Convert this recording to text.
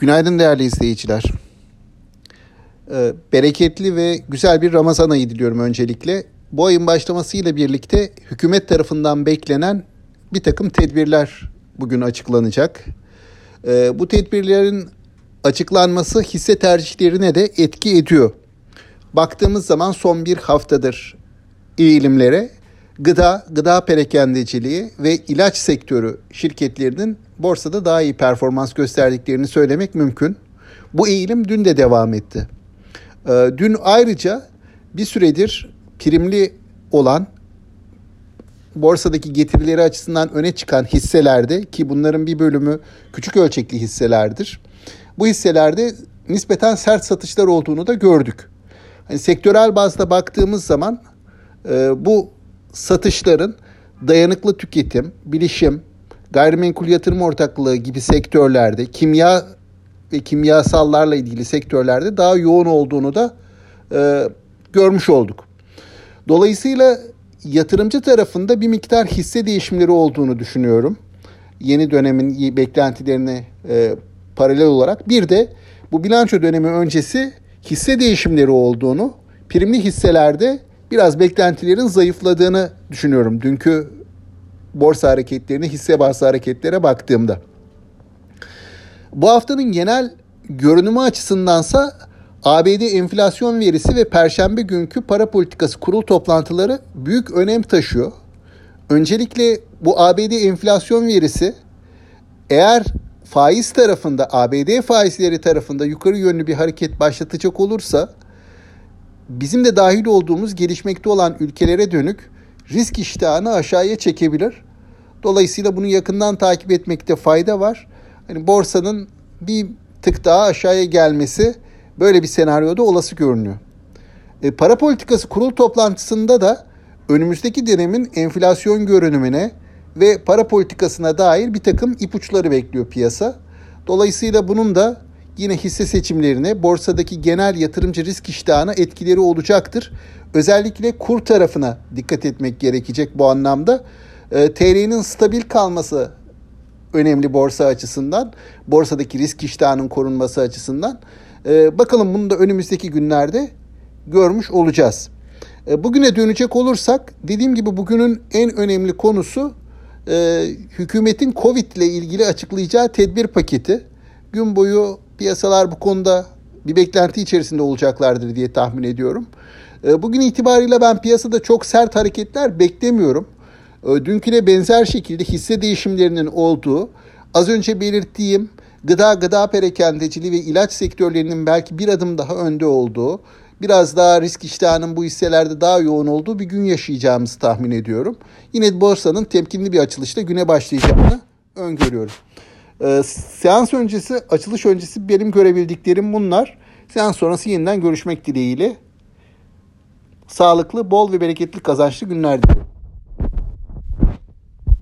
Günaydın değerli izleyiciler. Ee, bereketli ve güzel bir Ramazan ayı diliyorum öncelikle. Bu ayın başlamasıyla birlikte hükümet tarafından beklenen bir takım tedbirler bugün açıklanacak. Ee, bu tedbirlerin açıklanması hisse tercihlerine de etki ediyor. Baktığımız zaman son bir haftadır eğilimlere gıda, gıda perakendeciliği ve ilaç sektörü şirketlerinin borsada daha iyi performans gösterdiklerini söylemek mümkün. Bu eğilim dün de devam etti. Ee, dün ayrıca bir süredir primli olan borsadaki getirileri açısından öne çıkan hisselerde ki bunların bir bölümü küçük ölçekli hisselerdir. Bu hisselerde nispeten sert satışlar olduğunu da gördük. Hani sektörel bazda baktığımız zaman e, bu satışların dayanıklı tüketim, bilişim, gayrimenkul yatırım ortaklığı gibi sektörlerde, kimya ve kimyasallarla ilgili sektörlerde daha yoğun olduğunu da e, görmüş olduk. Dolayısıyla yatırımcı tarafında bir miktar hisse değişimleri olduğunu düşünüyorum. Yeni dönemin beklentilerine e, paralel olarak. Bir de bu bilanço dönemi öncesi hisse değişimleri olduğunu, primli hisselerde biraz beklentilerin zayıfladığını düşünüyorum. Dünkü borsa hareketlerine, hisse bazı hareketlere baktığımda. Bu haftanın genel görünümü açısındansa ABD enflasyon verisi ve perşembe günkü para politikası kurul toplantıları büyük önem taşıyor. Öncelikle bu ABD enflasyon verisi eğer faiz tarafında ABD faizleri tarafında yukarı yönlü bir hareket başlatacak olursa bizim de dahil olduğumuz gelişmekte olan ülkelere dönük risk iştahını aşağıya çekebilir. Dolayısıyla bunu yakından takip etmekte fayda var. Hani borsanın bir tık daha aşağıya gelmesi böyle bir senaryoda olası görünüyor. E, para politikası kurul toplantısında da önümüzdeki dönemin enflasyon görünümüne ve para politikasına dair bir takım ipuçları bekliyor piyasa. Dolayısıyla bunun da yine hisse seçimlerine, borsadaki genel yatırımcı risk iştahına etkileri olacaktır. Özellikle kur tarafına dikkat etmek gerekecek bu anlamda. E, TL'nin stabil kalması önemli borsa açısından, borsadaki risk iştahının korunması açısından. E, bakalım bunu da önümüzdeki günlerde görmüş olacağız. E, bugüne dönecek olursak, dediğim gibi bugünün en önemli konusu e, hükümetin Covid ile ilgili açıklayacağı tedbir paketi. Gün boyu piyasalar bu konuda bir beklenti içerisinde olacaklardır diye tahmin ediyorum. E, bugün itibariyle ben piyasada çok sert hareketler beklemiyorum. E, dünküne benzer şekilde hisse değişimlerinin olduğu, az önce belirttiğim gıda, gıda perakendeciliği ve ilaç sektörlerinin belki bir adım daha önde olduğu, biraz daha risk iştahının bu hisselerde daha yoğun olduğu bir gün yaşayacağımızı tahmin ediyorum. Yine borsanın temkinli bir açılışla güne başlayacağını öngörüyorum. Ee, seans öncesi, açılış öncesi benim görebildiklerim bunlar. Seans sonrası yeniden görüşmek dileğiyle. Sağlıklı, bol ve bereketli kazançlı günler diliyorum.